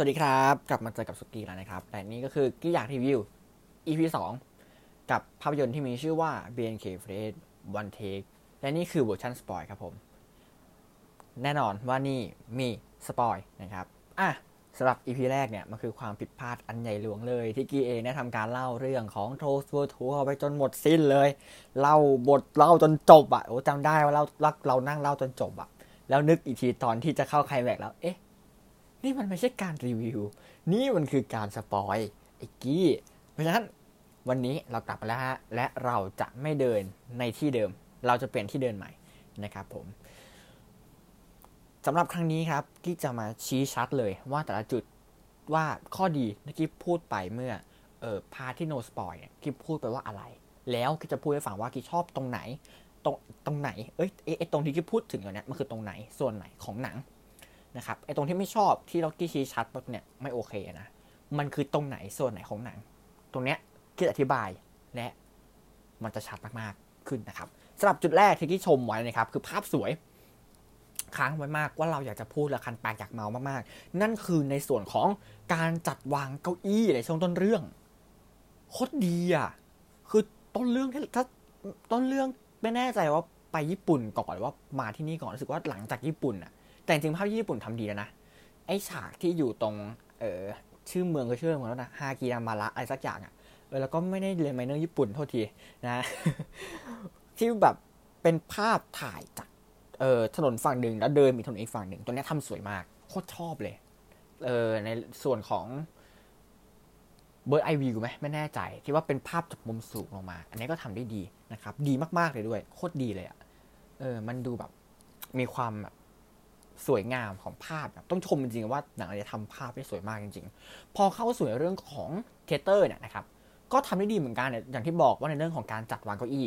สวัสดีครับ กลับมาเจอกับสุกี้แล้วนะครับ แต่นี่ก็คือกี้อยากรีวิว EP 2 กับภาพยนตร์ที่มีชื่อว่า BNK 48 One Take และนี่คือเวอร์ชัน spoil ครับผม แน่นอนว่านี่มี spoil นะครับ อะสำหรับ EP แรกเนี่ย มันคือความผิดพลาดอันใหญ่หลวงเลย ที่กี้เองได้ทำการเล่าเรื่องของ Trolls World Tour ไปจนหมดสิ้นเลย เล่าบทเล่าจนจบอะ่ะโอ้จำได้ว่าเราเรานั่งเล่าจนจบอะ่ะแล้วนึกอีกทีตอนที่จะเข้าไคลแม็กแล้วเอ๊ะ นี่มันไม่ใช่การรีวิว นี่มันคือการ spoil ไอ้กี้ เพราะฉะนั้นวันนี้เรากลับมาแล้วฮะ และเราจะไม่เดินในที่เดิม เราจะเปลี่ยนที่เดินใหม่นะครับผมสำหรับครั้งนี้ครับกี้จะมาชี้ชัดเลยว่าแต่ละจุดว่าข้อดีที่กี้พูดไปเมื่อเออ part ที่ no spoil เนี่ยกี้พูดไปว่าอะไร แล้วกี้จะพูดให้ฟังว่ากี้ชอบตรงไหน ตรงตรงไหน เอ้ยไอ้ตรงที่กี้พูดถึงอยู่เนี่ยมันคือตรงไหนส่วนไหนของหนัง นะครับไอ้ตรงที่ไม่ชอบที่เรากี้ชี้ชัดเนี่ยไม่โอเคนะมันคือตรงไหนส่วนไหนของหนัง ตรงเนี้ยกี้อธิบายและมันจะชัดมากๆขึ้นนะครับสำหรับจุดแรกที่กี้ชมไว้นะครับ คือภาพสวยค้างไว้มากว่าเราอยากจะพูดและคันปากอยากเมามากๆ นั่นคือในส่วนของการจัดวางเก้าอี้ในช่วงต้นเรื่องโคตรดีอะคือต้นเรื่องถ้าต้นเรื่องไม่แน่ใจว่าไปญี่ปุ่นก่อนหรือว่ามาที่นี่ก่อนรู้สึกว่าหลังจากญี่ปุ่นอะ แต่จริงภาพญี่ปุ่นทำดีแล้วนะ ไอฉากที่อยู่ตรง เออชื่อเมืองก็ชื่อเมืองแล้วนะฮากิรามาระอะไรสักอย่างอะเออแล้วก็ไม่ได้เรียนไมเนอร์ญี่ปุ่นโทษทีนะ ที่แบบเป็นภาพถ่ายจากเออถนนฝั่งหนึ่งแล้วเดินมีถนนอีกฝั่งหนึ่งตัวนี้ทำสวยมาก โคตรชอบเลย เออในส่วนของ bird's eye view ไหมไม่แน่ใจ ที่ว่าเป็นภาพจากมุมสูงลงมา อันนี้ก็ทำได้ดีนะครับ ดีมากๆเลยด้วย โคตรดีเลยอะ่ะเออ มันดูแบบมีความแบบ สวยงามของภาพ ต้องชมจริงๆว่าหนังอะไรทำภาพได้สวยมากจริง ๆ พอเข้าสู่เรื่องของ theater เนี่ยนะครับก็ทำได้ดีเหมือนกันอย่างที่บอกว่าในเรื่องของการจัดวางเก้าอี้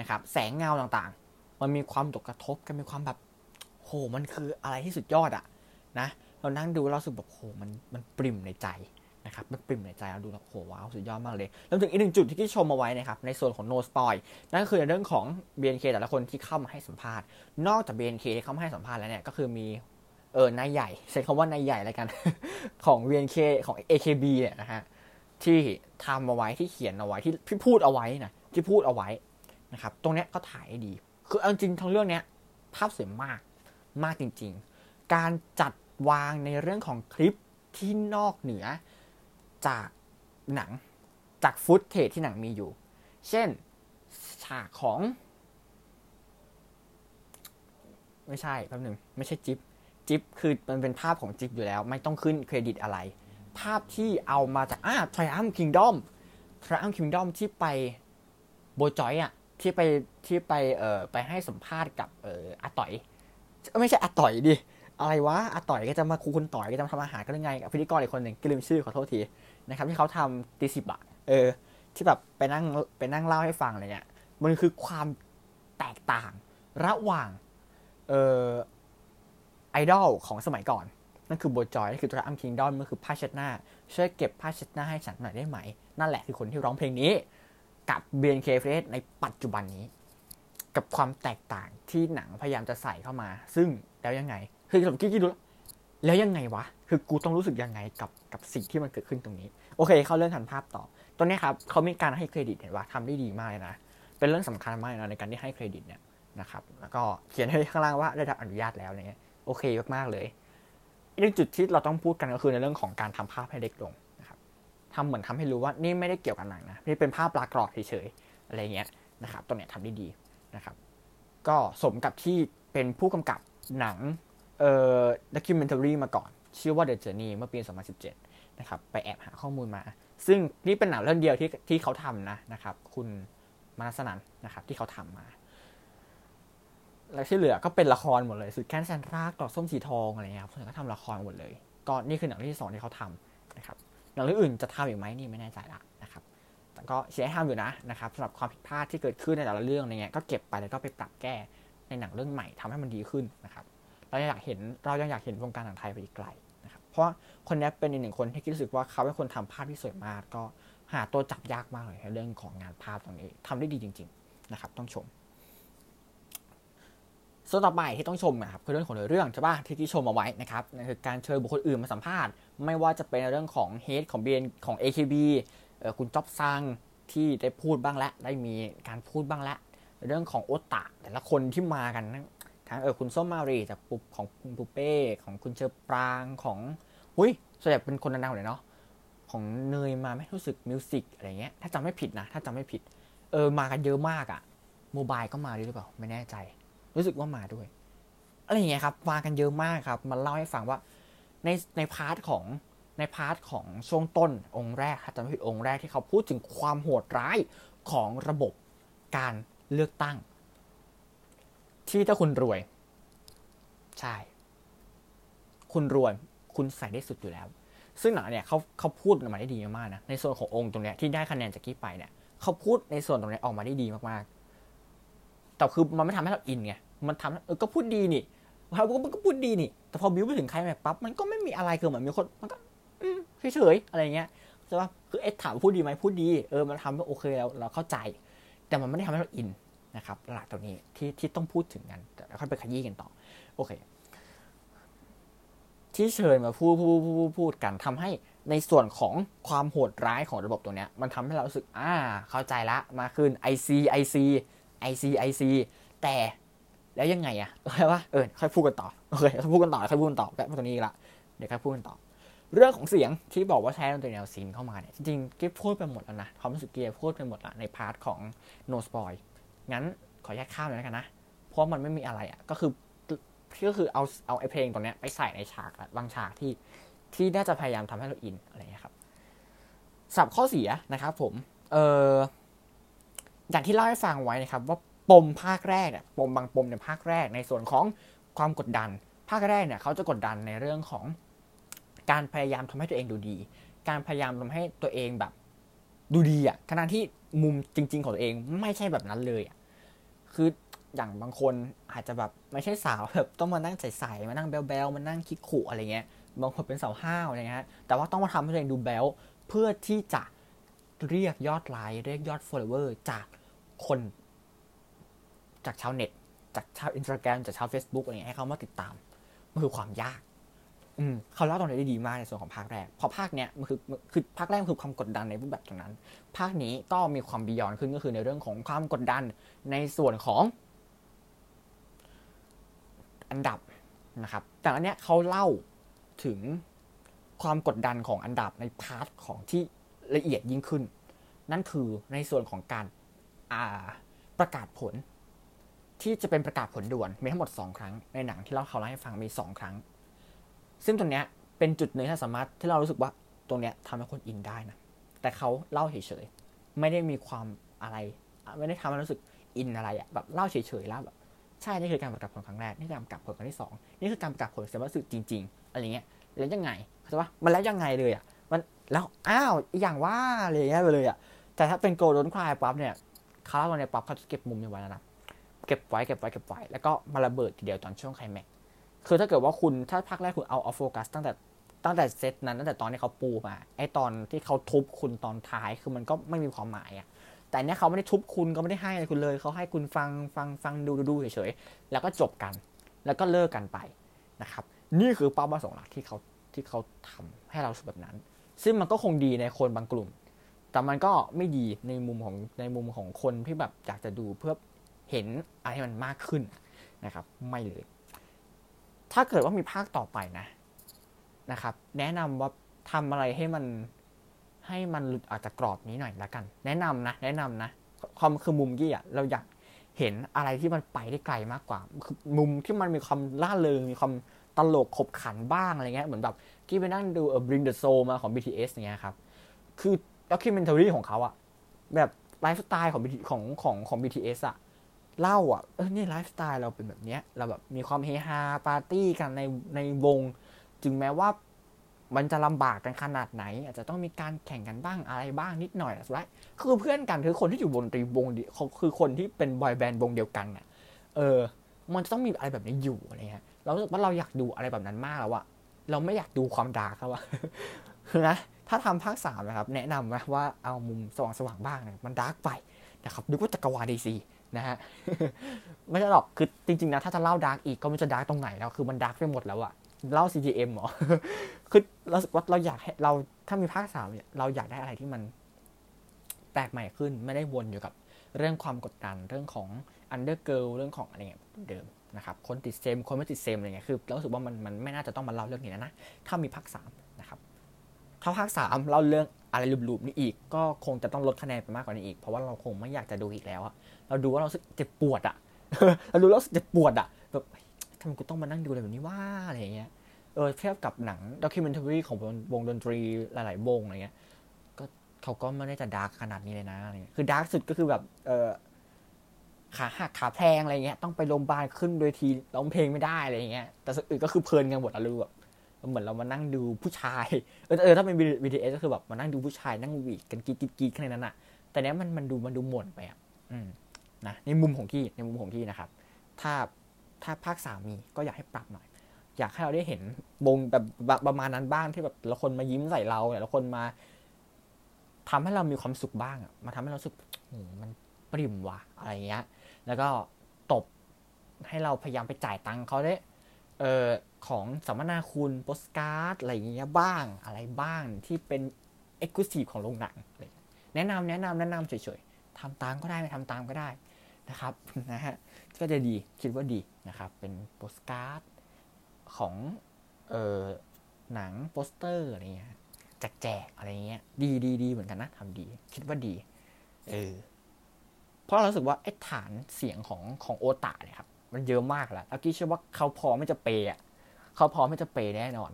นะครับแสงเงาต่างๆ มันมีความตกกระทบกันมีความแบบโหมันคืออะไรที่สุดยอดอะนะเรานั่งดูเราสึกแบบโหมันมันปริ่มในใจ นะครับมันปริ่มในใจเราดูแล้วโหว้าวสุดยอดมากเลยแล้วถึงอีกหนึ่งจุดที่ที่ชมมาไว้นะครับในส่วนของ no spoil นั่นก็คือในเรื่องของ BNK แต่ละคนที่เข้ามาให้สัมภาษณ์ นอกจาก BNK ที่เข้ามาให้สัมภาษณ์แล้วเนี่ยก็คือมีเออนายใหญ่ใช้คำว่านายใหญ่แล้วกันของ BNK ของ AKB เนี่ยนะฮะที่ทำเอาไว้ที่เขียนเอาไว้ที่ที่พูดเอาไว้นะที่พูดเอาไว้นะครับตรงเนี้ยก็ถ่ายดี คือเอาจริงทั้งเรื่องเนี้ยภาพสวยมากมากจริง ๆ การจัดวางในเรื่องของคลิปที่นอกเหนือ จากหนังจากฟุตเทจที่หนังมีอยู่ เช่นฉากของ ไม่ใช่แป๊บหนึ่งไม่ใช่จิ๊บจิ๊บคือมันเป็นภาพของจิ๊บอยู่แล้ว ไม่ต้องขึ้นเครดิตอะไร ภาพที่เอามาจากอ่า Triumph Kingdom Triumph Kingdom ที่ไปโบจอยอะที่ไปที่ไปเอ่อไปให้สัมภาษณ์กับเอ่ออาต่อย ไม่ใช่อาต่อยดิ อะไรวะอาต่อยก็จะมาคูคุณต่อยก็จะมาทำอาหารก็ยังไงกับพิธีกรอีกคนหนึ่งก็ลืมชื่อขอโทษทีนะครับที่เขาทำตีสิบอะเออ ที่แบบไปนั่งไปนั่งเล่าให้ฟังอะไรเงี้ยมันคือความแตกต่างระหว่างเออไอดอลของสมัยก่อน นั่นคือโบจอยนั่นคือตัวอัมคิงดอนมันคือผ้าเช็ดหน้าช่วยเก็บผ้าเช็ดหน้าให้ฉันหน่อยได้ไหม นั่นแหละคือคนที่ร้องเพลงนี้ กับ BNK f r e s ในปัจจุบันนี้ กับความแตกต่างที่หนังพยายามจะใส่เข้ามา ซึ่งแล้วยังไง คือสมกี้กี้ดูแล้วยังไงวะ คือกูต้องรู้สึกยังไงกับกับสิ่งที่มันเกิดขึ้นตรงนี้ โอเค เข้าเรื่องทันภาพต่อตรงนี้ครับเขามีการให้เครดิตเห็นว่าทำได้ดีมากเลยนะ เป็นเรื่องสำคัญมากนะในการที่ให้เครดิตเนี่ยนะครับ แล้วก็เขียนให้ข้างล่างว่าได้รับอนุญาตแล้วเนี่ยโอเคมากๆเลยอีกจุดที่เราต้องพูดกันก็คือในเรื่องของการทำภาพให้เล็กลงนะครับทำเหมือนทำให้รู้ว่านี่ไม่ได้เกี่ยวกับหนังนะนี่เป็นภาพปลากรอบเฉยๆอะไรเงี้ยนะครับตรงเนี้ยทำได้ดีนะครับ ก็สมกับที่เป็นผู้กำกับหนัง เอ่อด็อกิเมนทารีมาก่อน ชื่อว่า The Journey เมื่อปี 2017 นะครับ ไปแอบหาข้อมูลมา ซึ่งนี่เป็นหนังเรื่องเดียวที่ที่เขาทำนะนะครับ คุณมาสนันนะครับที่เขาทำมา แล้วที่เหลือก็เป็นละครหมดเลย สุดแค้นแสนรักกรอกส้มสีทองอะไรเงี้ยครับส่วนก็ทำละครหมดเลย ก็นี่คือหนังที่สองที่เขาทำนะครับ หนังเรื่องอื่นจะทำอีกไหมนี่ไม่แน่ใจละนะครับ แต่ก็เสียให้ทำอยู่นะนะครับสำหรับความผิดพลาดที่เกิดขึ้นในแต่ละเรื่องอะไรเงี้ย ก็เก็บไปแล้วก็ไปปรับแก้ในหนังเรื่องใหม่ทำให้มันดีขึ้นนะครับ เราอยากเห็นเรายังอยากเห็นวงการหนังไทยไปอีกไกลนะครับเพราะคนนี้เป็นอีกหนึ่งคนที่คิดรู้สึกว่าเขาเป็นคนทำภาพที่สวยมาก ก็หาตัวจับยากมากเลยในเรื่องของงานภาพตรงนี้ทำได้ดีจริง ๆ นะครับ ต้องชมส่วนต่อไปที่ต้องชมนะครับคือเรื่องของเรื่องใช่ป่ะที่ที่ชมเอาไว้นะครับนั่นคือการเชิญบุคคลอื่นมาสัมภาษณ์ ไม่ว่าจะเป็นเรื่องของเฮดของเบนของ AKB เออคุณจ๊อบซังที่ได้พูดบ้างแล้วได้มีการพูดบ้างแล้วเรื่องของโอตะแต่ละคนที่มากัน ทั้งเออคุณส้มมารีจากปุ๊บของคุณปุเป้ของคุณเชอปรางของหุ้ยส่วนใหญ่เป็นคนดังๆเลยเนาะของเนยมาไม่รู้สึกมิวสิกอะไรเงี้ยถ้าจำไม่ผิดนะ ถ้าจำไม่ผิด เออมากันเยอะมากอะโมบายก็มาด้วยหรือเปล่าไม่แน่ใจ รู้สึกว่ามาด้วยอะไรอย่างเงี้ยครับมากันเยอะมากครับ มันเล่าให้ฟังว่าในใน part ของใน part ของช่วงต้นองก์แรกถ้าจำไม่ผิดองก์แรกที่เขาพูดถึงความโหดร้ายของระบบการเลือกตั้ง ที่ถ้าคุณรวย ใช่ คุณรวยคุณใส่ได้สุดอยู่แล้ว ซึ่งหนังเนี่ยเขาเขาพูดออกมาได้ดีมากนะในส่วนขององก์ตรงเนี้ยที่ได้คะแนนจากกี้ไปเนี่ยเขาพูดในส่วนตรงนี้ออกมาได้ดีมากๆ แต่คือมันไม่ทำให้เราอินไง มันทำเออก็พูดดีนี่เขาก็ก็พูดดีนี่ แต่พอบิวไปถึงใครแบบปั๊บ มันก็ไม่มีอะไรคือเหมือนมีคน มันก็เฉยๆอะไรเงี้ยใช่ป่ะคือเอ็ดถามพูดดีไหมพูดดี เออ มันทำให้โอเคแล้วเราเข้าใจ แต่มันไม่ได้ทำให้เราอิน นะครับหลักตรงนี้ที่ที่ต้องพูดถึงกันแต่ค่อยไปขยี้กันต่อ โอเค ที่เชิญมาพูดพูดพูดพูดกันทำให้ในส่วนของความโหดร้ายของระบบตัวเนี้ย มันทำให้เรารู้สึกอ่าเข้าใจละมาขึ้น IC IC IC IC แต่แล้วยังไงอะอะไรวะเออค่อยพูดกันต่อโอเคค่อยพูดกันต่อค่อยพูดกันต่อแค่ตรงนี้ละเดี๋ยวค่อยพูดกันต่อ เรื่องของเสียงที่บอกว่าใช้ดนตรีแนว synth เข้ามาเนี่ยจริงๆกี้พูดไปหมดแล้วนะความรู้สึกเกียร์พูดไปหมดละใน part ของ no spoil งั้นขอแยกข้ามเลยแล้วกันนะ เพราะมันไม่มีอะไรอะก็คือก็คือเอาเอาไอเพลงตรงนี้ยไปใส่ในฉากบางฉากที่ที่น่าจะพยายามทำให้เราอินอะไรเงี้ยครับสับข้อเสียนะครับผม เอออย่างที่เล่าให้ฟังไว้นะครับ ว่าปมภาคแรกเนี่ยปมบางปมในภาคแรกในส่วนของความกดดัน ภาคแรกเนี่ยเขาจะกดดันในเรื่องของการพยายามทำให้ตัวเองดูดี การพยายามทำให้ตัวเองแบบ ดูดีอะขณะที่มุมจริง ๆ ของตัวเองไม่ใช่แบบนั้นเลยอะคืออย่างบางคนอาจจะแบบไม่ใช่สาวแบบต้องมานั่งใสๆมานั่งแบ๊วๆมานั่งคิกขุอะไรเงี้ยบางคนเป็นสาวห้าวอะไรเงี้ยแต่ว่าต้องมาทำให้ตัวเองดูแบ๊วเพื่อที่จะเรียกยอดไลค์เรียกยอด follower จากคน จากชาวเน็ต จากชาวอินสตาแกรมจากชาว Facebook อะไรเงี้ยให้เขามาติดตามมันคือความยาก เขาเล่าตรงนี้ได้ดีมากในส่วนของภาคแรกพอภาคเนี้ยมันคือคือภาคแรกคือความกดดันในรูปแบบตรงนั้น ภาคนี้ก็มีความ beyond ขึ้นก็คือในเรื่องของความกดดันในส่วนของ อันดับนะครับ แต่อันเนี้ยเขาเล่าถึงความกดดันของอันดับใน part ของที่ละเอียดยิ่งขึ้น นั่นคือในส่วนของการประกาศผล ที่จะเป็นประกาศผลด่วนมีทั้งหมด 2 ครั้ง ในหนังที่เราเขาเล่าให้ฟังมี 2 ครั้ง ซึ่งตรงเนี้ยเป็นจุดหนึ่งที่สามารถที่เรารู้สึกว่าตรงเนี้ยทำให้คนอินได้นะ แต่เขาเล่าเฉยๆ ไม่ได้มีความอะไร ไม่ได้ทำให้รู้สึกอินอะไรอะแบบเล่าเฉยๆแล้วแบบใช่นี่คือการประกาศผลครั้งแรกนี่คือการประกาศผลครั้งที่2นี่คือการประกาศผลสียว่าสึกจริง ๆ อะไรเงี้ยแล้วยังไงเข้าใจปะมันแล้วยังไงเลยอะมันแล้วอ้าวอย่างว่าเลยแย่ไปเลยอะแต่ถ้าเป็นโกลดนคลายปั๊บเนี่ยเขาเล่าตรงนี้ยปั๊บเขาจะเก็บมุมนี้ไว้แล้วนะเก็บไว้เก็บไว้เก็บไว้แล้วก็มาระเบิดทีเดียวตอนช่วงไคลแม็ก คือถ้าเกิดว่าคุณถ้าพักแรกคุณเอาเอาโฟกัสตั้งแต่ตั้งแต่เซตนั้นตั้งแต่ตอนที่เขาปูมา ไอตอนที่เขาทุบคุณตอนท้ายคือมันก็ไม่มีความหมายอะแต่เนี้ยเขาไม่ได้ทุบคุณก็ไม่ได้ให้อะไรคุณเลยเขาให้คุณฟังฟังฟังดูดูเฉยๆแล้วก็จบกัน แล้วก็เลิกกันไปนะครับ นี่คือเป้าประสงค์หลักที่เขาที่เขาทำให้เราสึกแบบนั้น ซึ่งมันก็คงดีในคนบางกลุ่ม แต่มันก็ไม่ดีในมุมของในมุมของคนที่แบบอยากจะดูเพื่อเห็นอะไรมันมากขึ้นนะครับ ไม่เลย ถ้าเกิดว่ามีภาคต่อไปนะนะครับ แนะนำว่าทำอะไรให้มันให้มันหลุดออกจากกรอบนี้หน่อยละกัน แนะนำนะ แนะนำนะความคือมุมกี้อะเราอยากเห็นอะไรที่มันไปได้ไกลมากกว่าคือมุมที่มันมีความล่าเริงมีความตลกขบขันบ้างอะไรเงี้ยเหมือนแบบกี้ไปนั่งดูเออ Bring the Soul มาของ BTS เงี้ยครับ คือdocumentary ของเขาอะแบบไลฟ์สไตล์ของของของของ BTS อะ เล่าอะเออนี่ไลฟ์สไตล์เราเป็นแบบเนี้ยเราแบบมีความเฮฮาปาร์ตี้กันในในวงจึงแม้ว่ามันจะลำบากกันขนาดไหน อาจจะต้องมีการแข่งกันบ้างอะไรบ้างนิดหน่อยสุดท้ายคือเพื่อนกันคือคนที่อยู่บนตรีวงเขาคือคนที่เป็นบอยแบนด์วงเดียวกันอะเออ มันจะต้องมีอะไรแบบนี้อยู่อะไรเงี้ยเราสึกว่าเราอยากดูอะไรแบบนั้นมากแล้วอะเราไม่อยากดูความ dark แล้วอะคือนะถ้าทำภาคสามนะครับ แนะนำนะว่าเอามุมสว่างสว่างบ้างเนี่ยมัน dark ไป นะครับดูว่าจักรวาล DC นะฮะไม่ใช่หรอกคือจริงๆนะถ้าจะเล่า dark อีกก็ไม่จะ dark ตรงไหนแล้วคือมัน dark ไปหมดแล้วอะเล่า CGM หรอคือเราสึกว่าเราอยากให้เราถ้ามีภาคสามเนี่ยเราอยากได้อะไรที่มันแปลกใหม่ขึ้น ไม่ได้วนอยู่กับเรื่องความกดดันเรื่องของ under girl เรื่องของอะไรเงี้ยเดิมนะครับคนติดเซ็มคนไม่ติดเซ็มอะไรเงี้ยคือเราสึกว่ามันมันไม่น่าจะต้องมาเล่าเรื่องนี้นะถ้ามีภาคสามนะครับถ้าภาคสามเล่าเรื่อง อะไร loop ๆนี่อีก ก็คงจะต้องลดคะแนนไปมากกว่านี้อีก เพราะว่าเราคงไม่อยากจะดูอีกแล้วอะเราดูว่าเราสึกเจ็บปวดอะเราดูแล้วเจ็บปวดอะแบบทำไมกูต้องมานั่งดูอะไรแบบนี้ว่าอะไรเงี้ยเออเทียบกับหนัง documentary ของวงดนตรีหลาย ๆ วงอะไรเงี้ยก็เขาก็ไม่ได้จะ dark ขนาดนี้เลยนะอะไรเงี้ยคือ dark สุดก็คือแบบเออขาหักขาแพงอะไรเงี้ยต้องไปโรงพยาบาลขึ้นโดยทีร้องเพลงไม่ได้อะไรเงี้ยแต่อื่นก็คือเพลินกันหมดอะรู้แบบ เหมือนเรามานั่งดูผู้ชายเออเออถ้าเป็น BTS ก็คือแบบมานั่งดูผู้ชายนั่งวีดกันกีดกีดกีดแค่นั้นอะแต่เนี้ยมันมันดูมันดูหม่นไปอะอืมนะในมุมของที่ในมุมของที่นะครับ ถ้าถ้าภาคสามีก็อยากให้ปรับหน่อย อยากให้เราได้เห็นวงแบบประมาณนั้นบ้างที่แบบละคนมายิ้มใส่เราแต่ละคนมาทำให้เรามีความสุขบ้างอะมาทำให้เราสึกโอ้มันปริ่มว่ะอะไรเงี้ย แล้วก็ตบให้เราพยายามไปจ่ายตังค์เขาได้ เออของสัมมนาคุณโปสการ์ดอะไรเงี้ยบ้างอะไรบ้างที่เป็น exclusive ของโรงหนังแนะนำแนะนำแนะนำเฉยๆทำตามก็ได้ไม่ทำตามก็ได้นะครับนะฮะก็จะดีคิดว่าดีนะครับ เป็นโปสการ์ดของเออหนังโปสเตอร์อะไรเงี้ยแจกแจกอะไรเงี้ยดีดีดีเหมือนกันนะทำดี คิดว่าดีเออเพราะเราสึกว่าไอ้ฐานเสียงของของโอตาเนี่ยครับ มันเยอะมากแล้วแล้วกี้เชื่อว่าเขาพร้อมไม่จะเปย์อะเขาพร้อมไม่จะเปย์แน่นอน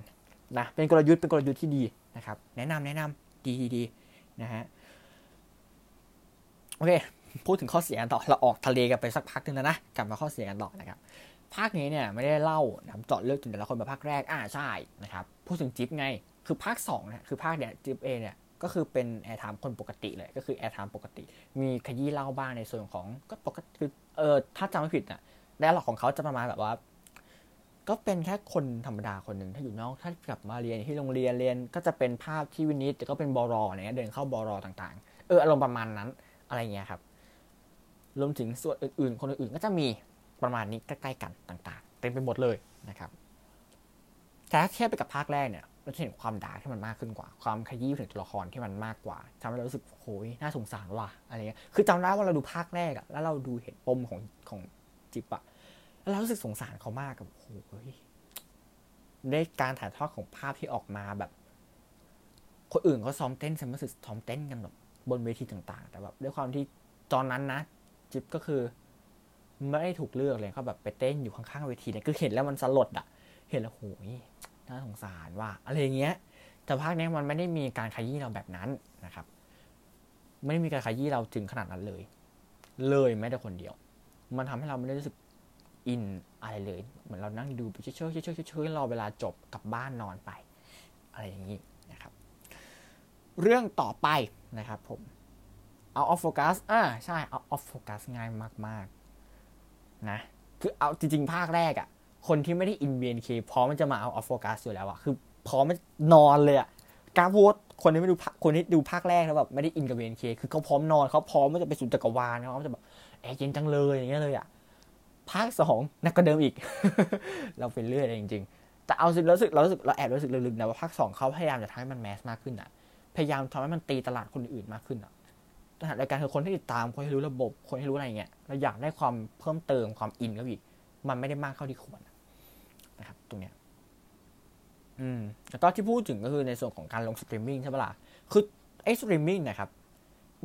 นะเป็นกลยุทธ์เป็นกลยุทธ์ที่ดีนะครับ แนะนำแนะนำดีดีนะฮะโอเคพูดถึงข้อเสียกันต่อเราออกทะเลกันไปสักพักนึงแล้วนะกลับมาข้อเสียกันต่อนะครับภาคนี้เนี่ยไม่ได้เล่านะเจาะเลือกถึงแต่ละคนมาภาคแรกอ่าใช่นะครับพูดถึงจิ๊บไงคือภาค2นี่ยคือภาคเนี่ยจิ๊บเอเนี่ยก็คือเป็นแอร์ไทม์คนปกติเลยก็คือแอร์ไทม์ปกติ มีขยี้เล่าบ้างในส่วนของก็ปกติคือเออถ้าจำไม่ผิดน่ะ แดนหลอกของเขาจะประมาณแบบว่า ก็เป็นแค่คนธรรมดาคนหนึ่งถ้าอยู่นอกถ้ากลับมาเรียนที่โรงเรียนเรียนก็จะเป็นภาพที่วินิจแต่ก็เป็นบอรอเนี่ยเดินเข้าบอรอต่างๆ เอออารมณ์ประมาณนั้นอะไรเงี้ยครับรวมถึงส่วนอื่นๆ คนอื่นๆ ก็จะมีประมาณนี้ใกล้ๆกันต่างๆ เต็มไปหมดเลยนะครับแต่ถ้าเทียบไปกับภาคแรกเนี่ยเราจะเห็นความดาร์ที่มันมากขึ้นกว่า ความขยี้ถึงตัวละครที่มันมากกว่าทำให้เรารู้สึกโอ้ยน่าสงสารว่ะอะไรเงี้ยคือจำได้ว่าเราดูภาคแรกอะแล้วเราดูเห็นปมของของ จิบอะแล้วเรารู้สึกสงสารเขามากกับโอ้ยได้การถ่ายทอดของภาพที่ออกมาแบบ คนอื่นเขาซ้อมเต้นฉันรู้สึกซ้อมเต้นกันแบบบนเวทีต่าง ๆ แต่แบบด้วยความที่ตอนนั้นนะ จิ๊บก็คือ ไม่ได้ถูกเลือกเลยเขาแบบไปเต้นอยู่ข้างๆเวทีเนี่ยคือเห็นแล้วมันสลดอะเห็นแล้วโหยน่าสงสารว่าอะไรเงี้ย แต่ภาคนี้มันไม่ได้มีการขยี้เราแบบนั้นนะครับ ไม่ได้มีการขยี้เราถึงขนาดนั้นเลย เลยแม้แต่คนเดียว มันทำให้เราไม่ได้รู้สึกอินอะไรเลย เหมือนเรานั่งดูไปเชื่อเชื่อเชื่อเชื่อรอเวลาจบกลับบ้านนอนไป อะไรอย่างนี้นะครับ เรื่องต่อไปนะครับผมเอาออฟโฟกัสอ่าใช่เอาออฟโฟกัสง่ายมากๆนะคือเอาจริงๆ ภาคแรกอะ่ะ คนที่ไม่ได้อินเบียนเคพร้อมมันจะมาเอาออฟโฟกัสอยู่แล้วอะคือพร้อมมันนอนเลยอะการพูดคนที่ไม่ดูคนที่ดูภาคแรกแล้วแบบไม่ได้อินกับเบียนเคคือเขาพร้อมนอนเขาพร้อมมันจะไปสู่จักรวาลเขาจะแบบ แอบเย็นจังเลยอย่างเงี้ยเลยอะภาคสองนักก็เดิมอีก เราเป็นเรื่อยจริงๆ แต่เอาสิเราสึกเราสึกเราแอบรู้สึกลึกๆนะว่าภาคสองเขาพยายามจะทำให้มัน mass มากขึ้นอะพยายามทำให้มันตีตลาดคนอื่นมากขึ้นอะรายการคือคนที่ติดตามคนที่รู้ระบบ คนที่รู้อะไรเงี้ยเราอยากได้ความเพิ่มเติมความอินก็อีก มันไม่ได้มากเท่าที่ควรนะครับ ตรงเนี้ยอืมแล้วก็ที่พูดถึงก็คือในส่วนของการลงสตรีมมิ่งใช่ปะล่ะคือไอ้สตรีมมิ่งนะครับ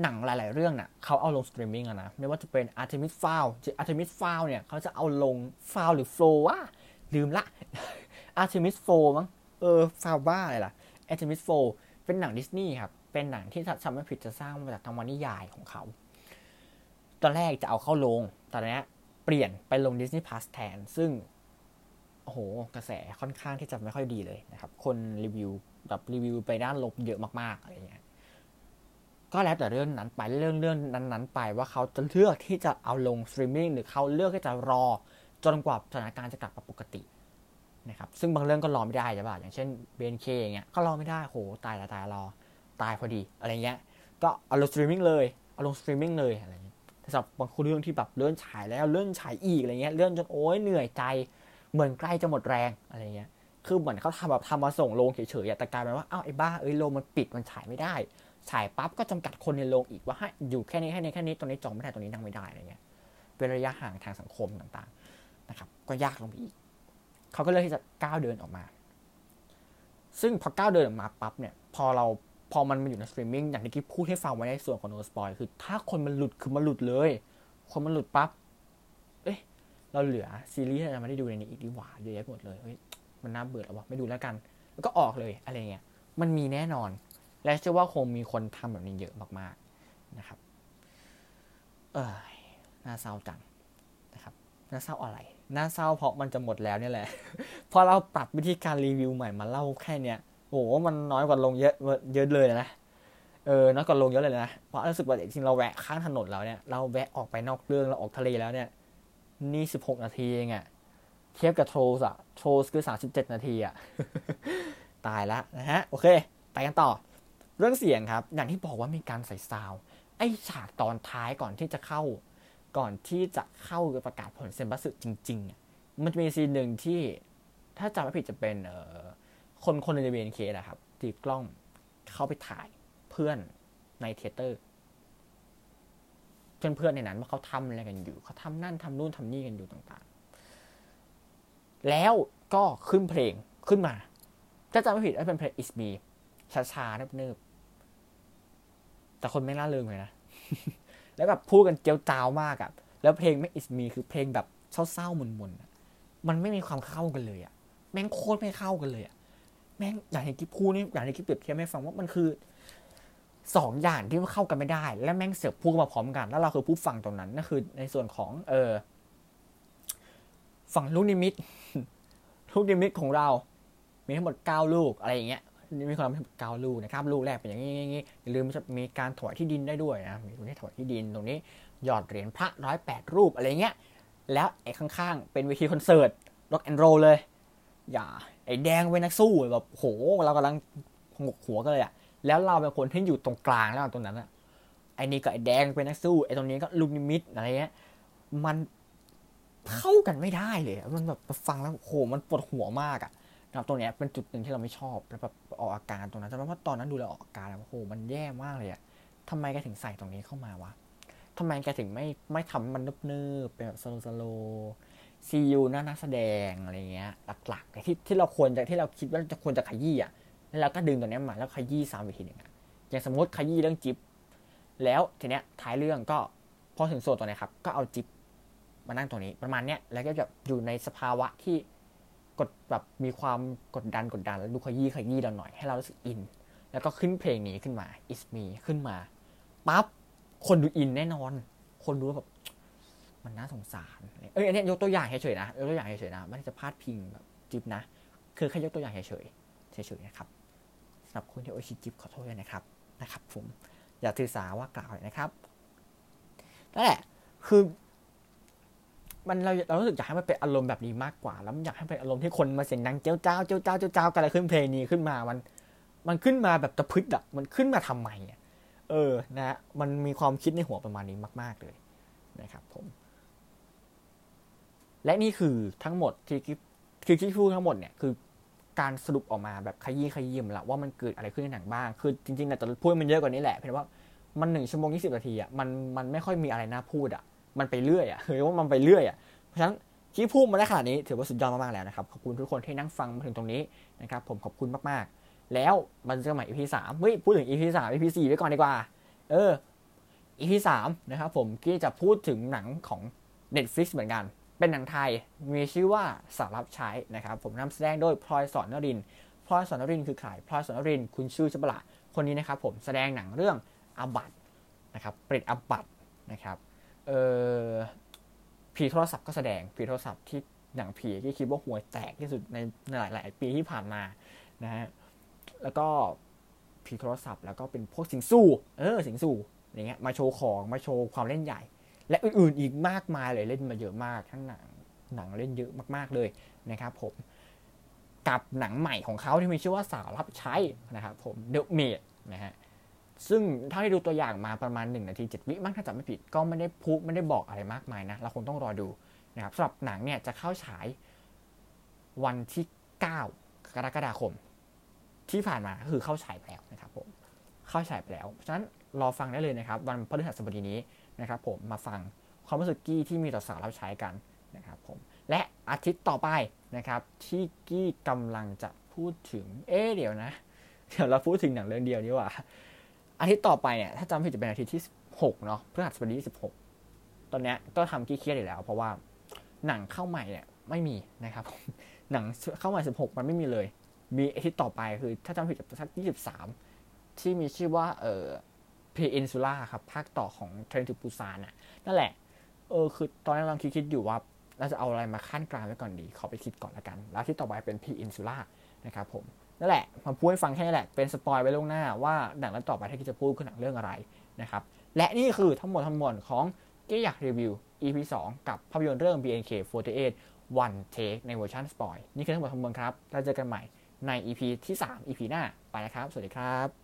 หนังหลาย ๆ เรื่องน่ะเขาเอาลงสตรีมมิ่งนะ ไม่ว่าจะเป็น Artemis Fowl Artemis Fowl เนี่ยเขาจะเอาลง Fowl หรือ Flow ว่าลืมละ Artemis Fowl มั้งเออ Fowl บ้าอะไรล่ะ Artemis Fowl เป็นหนังดิสนีย์ครับ เป็นหนังที่ทำไม่ผิดจะสร้างมาจากทางวรรณนิยายของเขา ตอนแรกจะเอาเข้าลง ตอนนี้เปลี่ยนไปลง Disney Plus แทน ซึ่ง โอ้โห กระแสค่อนข้างที่จะไม่ค่อยดีเลยนะครับ คนรีวิวแบบรีวิวไปด้านลบเยอะมาก ๆ อะไรเงี้ย ก็แล้วแต่เรื่องนั้นไปเรื่องเรื่องนั้นๆ ไปว่าเขาจะเลือกที่จะเอาลงสตรีมมิ่งหรือเขาเลือกที่จะรอจนกว่าสถานการณ์จะกลับมาปกตินะครับซึ่งบางเรื่องก็รอไม่ได้ใช่ป่ะอย่างเช่น BNK อย่างเงี้ยก็รอไม่ได้โหตายละตายรอตายพอดีอะไรเงี้ยก็เอาลงสตรีมมิ่งเลยเอาลงสตรีมมิ่งเลยอะไรเงี้ยแต่สำหรับบางคนเรื่องที่แบบเลื่อนฉายแล้วเลื่อนฉายอีกอะไรเงี้ยเลื่อนจนโอ้ยเหนื่อยใจเหมือนใกล้จะหมดแรงอะไรเงี้ยคือเหมือนเขาทำแบบทำมาส่งโรงเฉยๆแต่กลายเป็นว่าอ้าวไอ้บ้าเอ้ยโรงมันปิดมันฉายไม่ได้ ฉายปั๊บก็จำกัดคนในโรงอีกว่าให้อยู่แค่นี้แค่นี้แค่นี้ตรงนี้จองไม่ได้ตรงนี้นั่งไม่ได้อะไรเงี้ยเป็นระยะห่างทางสังคมต่างๆนะครับ ก็ยากลงไปอีกเขาก็เลยที่จะก้าวเดินออกมา ซึ่งพอก้าวเดินออกมาปั๊บเนี่ยพอเราพอมันมาอยู่ในสตรีมมิ่งอย่างที่พูดให้ฟังไว้ในส่วนของ no spoil คือ ถ้าคนมันหลุดคือมันหลุดเลย คนมันหลุดปั๊บเอ้ยเราเหลือซีรีส์ที่เราไม่ได้ดูในนี้อีกดีกว่าเยอะแยะหมดเลยเฮ้ยมันน่าเบื่อแล้ววะไม่ดูแล้วกัน แล้วก็ออกเลยอะไรเงี้ยมันมีแน่นอน และเชื่อว่าคงมีคนทำแบบนี้เยอะมากๆนะครับ เออน่าเศร้าจังนะครับน่าเศร้าอะไรน่าเศร้าเพราะมันจะหมดแล้วนี่แหละ พอเราปรับวิธีการรีวิวใหม่มาเล่าแค่เนี้ยโอ้โหมันน้อยกว่าลงเยอะเยอะเลยนะเออน้อยกว่าลงเยอะเลยนะเพราะรู้สึกว่าจริงเราแวะข้างถนนแล้วเนี่ยเราแวะออกไปนอกเรื่องเราออกทะเลแล้วเนี่ย นี่สิบหกนาทีเองอะเทียบกับ Trolls อะ Trolls คือสามสิบเจ็ดนาทีอะตายละนะฮะ โอเค ไปกันต่อ เรื่องเสียงครับ อย่างที่บอกว่ามีการใส่ sound ไอ้ฉากตอนท้ายก่อนที่จะเข้า ก่อนที่จะเข้าประกาศผลเซ็มบัตสึจริงๆ มันจะมี scene หนึ่งที่ถ้าจำไม่ผิดจะเป็นเออคนคนใน BNK นะครับตีกล้องเข้าไปถ่ายเพื่อนใน theaterเพื่อนๆในนั้นว่าเขาทำอะไรกันอยู่ เขาทำนั่นทำนู่นทำนี่กันอยู่ต่างๆ แล้วก็ขึ้นเพลงขึ้นมา ถ้าจำไม่ผิดเป็นเพลง Is Me ช้าๆเนิบ แต่คนไม่ล่าเริงเลยนะ แล้วแบบพูดกันเจียวจ้าวมากอะแล้วเพลงไม่ Is Me คือเพลงแบบเศร้าๆมุนๆมันไม่มีความเข้ากันเลยอะแม่งโคตรไม่เข้ากันเลยอะแม่งอย่างที่พูดนี่อย่างที่เปรียบเทียบให้ฟังว่ามันคือสองอย่างที่เข้ากันไม่ได้ และแม่งเสือกพูดมาพร้อมกัน แล้วเราคือผู้ฟังตรงนั้นนั่นคือในส่วนของ เออฝั่งลูกนิมิตลูกนิมิตของเรา มีทั้งหมดเก้าลูกอะไรอย่างเงี้ย มีความเป็นก้าลูกนะครับลูกแรกเป็นอย่างนี้อย่าลืมจะมีการถวายที่ดินได้ด้วยนะมีตรงนี้ถวายที่ดินตรงนี้หยอดเหรียญพระร้อยแปดรูปอะไรเงี้ยแล้วไอ้ข้างๆ เป็นเวทีคอนเสิร์ตร็อกแอนด์โรเลย อย่า ไอ้แดงเป็นนักสู้แบบโหเรากำลังหกหัวกันเลยอะแล้วเราเป็นคนที่อยู่ตรงกลางแล้วตรงนั้นอะไอ้นี่ก็ไอ้แดงเป็นนักสู้ไอ้ตรงนี้ก็ลูกนิมิตอะไรเงี้ยมันเข้ากันไม่ได้เลย มันแบบฟังแล้วโหมันปวดหัวมากอะ นะครับตรงนี้เป็นจุดหนึ่งที่เราไม่ชอบแล้วแบบออกอาการตรงนั้นแต่ว่าตอนนั้นดูแลออกอาการแล้วโหมันแย่มากเลยอะทำไมแกถึงใส่ตรงนี้เข้ามาวะทำไมแกถึงไม่ไม่ทำมันเนิบๆเป็นแบบสโลสโลซีอูหน้านักแสดงอะไรเงี้ยหลักๆที่ที่เราควรจะที่เราคิดว่าจะควรจะขยี้อะแล้วเราก็ดึงตัวนี้มาแล้วขยี้ซ้ำอีกทีหนึ่งอย่างสมมติขยี้เรื่องจิ๊บแล้วทีเนี้ยท้ายเรื่องก็พอถึงส่วนตัวนี้ครับ ก็เอาจิ๊บมานั่งตรงนี้ประมาณเนี้ยแล้วก็จะอยู่ในสภาวะที่ กดแบบมีความกดดันกดดันแล้วดูขยี้ขยี้เราหน่อยให้เรารู้สึกอิน แล้วก็ขึ้นเพลงนี้ขึ้นมา is me ขึ้นมาปั๊บคนดูอินแน่นอน คนดูแบบมันน่าสงสารเอ้ยอันนี้ยกตัวอย่างเฉยๆนะยกตัวอย่างเฉยๆนะไม่ได้จะพาดพิงแบบจิบนะ คือแค่ยกตัวอย่างเฉยๆเฉยๆนะครับสำหรับคนที่โอชิจิบขอโทษด้วยนะครับนะครับ ผมอย่าถือสาว่ากล่าวเลยนะครับนั่นแหละคือ มันเราเรารู้สึกอยากให้มันเป็นอารมณ์แบบนี้มากกว่า แล้วมันอยากให้เป็นอารมณ์ที่คนมาเสียงดังเจ้าเจ้าเจ้าเจ้าเจ้าเจ้ากันอะไรขึ้นเพลงนี้ขึ้นมามัน มันขึ้นมาแบบตะพึดอะมันขึ้นมาทำไมอะเออนะมันมีความคิดในหัวประมาณนี้มาก ๆเลยนะครับผม และนี่คือทั้งหมดที่คือที่พูดทั้งหมดเนี่ยคือการสรุปออกมาแบบขยี้ขยี้มละว่ามันเกิดอะไรขึ้นในหนังบ้าง คือจริงๆนี่ยแต่พูดมันเยอะกว่านี้แหละ เพราะว่ามันหนึ่งชั่วโมงยี่สิบนาทีอะมันมันไม่ค่อยมีอะไรน่าพูดอะ มันไปเรื่อยอะคือว่ามันไปเรื่อยอะเพราะฉะนั้นที่พูดมาได้ขนาดนี้ถือว่าสุดยอดมากๆแล้วนะครับขอบคุณทุกคนที่นั่งฟังมาถึงตรงนี้นะครับผมขอบคุณมากๆ แล้วมันจะใหม่ EP สามเฮ้ยพูดถึง EP สาม EP สี่ไว้ก่อนดีกว่า เออ EP สามนะครับผมกี้จะพูดถึงหนังของ Netflix เหมือนกัน เป็นหนังไทยมีชื่อว่าสารับใช้นะครับผมนำแสดงโดยพลอยสอนนรินพลอยสอนนรินคือใครพลอยสอนนรินคุณชื่อชบละคนนี้นะครับผมแสดงหนังเรื่องอาบัตนะครับเปรตอาบัตนะครับ เออผีโทรศัพท์ก็แสดงผีโทรศัพท์ที่หนังผีที่คิดว่าห่วยแตกที่สุดในหลาย ๆ ปีที่ผ่านมานะฮะแล้วก็ผีโทรศัพท์แล้วก็เป็นพวกสิงสู้เออสิงสู้อย่างเงี้ยมาโชว์ของมาโชว์ความเล่นใหญ่ และอื่น ๆ อีกมากมายเลยเล่นมาเยอะมากทั้งหนังหนังเล่นเยอะมาก ๆ เลยนะครับผมกับหนังใหม่ของเขาที่มีชื่อว่าสาวรับใช้นะครับผม The Maid นะฮะ ซึ่งถ้าได้ดูตัวอย่างมาประมาณ 1 นาที 7 วิมั้งถ้าจำไม่ผิดก็ไม่ได้พูดไม่ได้บอกอะไรมากมายนะ เราคงต้องรอดูนะครับสำหรับหนังเนี่ยจะเข้าฉายวันที่ 9 กรกฎาคม ที่ผ่านมาคือเข้าฉายไปแล้วนะครับผมเข้าฉายไปแล้วฉะนั้นรอฟังได้เลยนะครับ วันพฤหัสบดีนี้นะครับผมมาฟังความรู้สึกกี้ที่มีต่อสาวรับใช้กันนะครับผมและอาทิตย์ต่อไปนะครับ ที่กี้กำลังจะพูดถึง เอ๊เดี๋ยวนะ เดี๋ยวเราพูดถึงหนังเรื่องเดียวดีกว่า อาทิตย์ต่อไปเนี่ยถ้าจำผิดจะเป็นอาทิตย์ที่16เนาะพฤหัสบดีที่16ตอนเนี้ยก็ทำกี้เครียดอยู่แล้ว เพราะว่าหนังเข้าใหม่เนี่ยไม่มีนะครับหนังเข้าใหม่16มันไม่มีเลย มีอาทิตย์ต่อไปคือถ้าจำผิดจะสัก23ที่มีชื่อว่าเอ่อ Peninsula ครับภาคต่อของ Train to Busan น่ะนั่นแหละเออคือตอนนี้กำลังคิดอยู่ว่าเราจะเอาอะไรมาคั่นกลางไว้ก่อนดี ขอไปคิดก่อนละกัน แล้วที่ต่อไปเป็น Peninsula นะครับผม นั่นแหละมาพูดให้ฟังแค่นี้แหละเป็น spoil ไว้ล่วงหน้าว่าหนังเรื่องต่อไปที่จะพูดคือหนังเรื่องอะไรนะครับและนี่คือทั้งหมดทั้งมวลของกี้อยากรีวิว EP 2 กับภาพยนตร์เรื่อง BNK48 One Take ในเวอร์ชัน spoil นี่คือทั้งหมดทั้งมวลครับเราเจอกันใหม่ใน EP ที่ 3 EP หน้าไปนะครับ สวัสดีครับ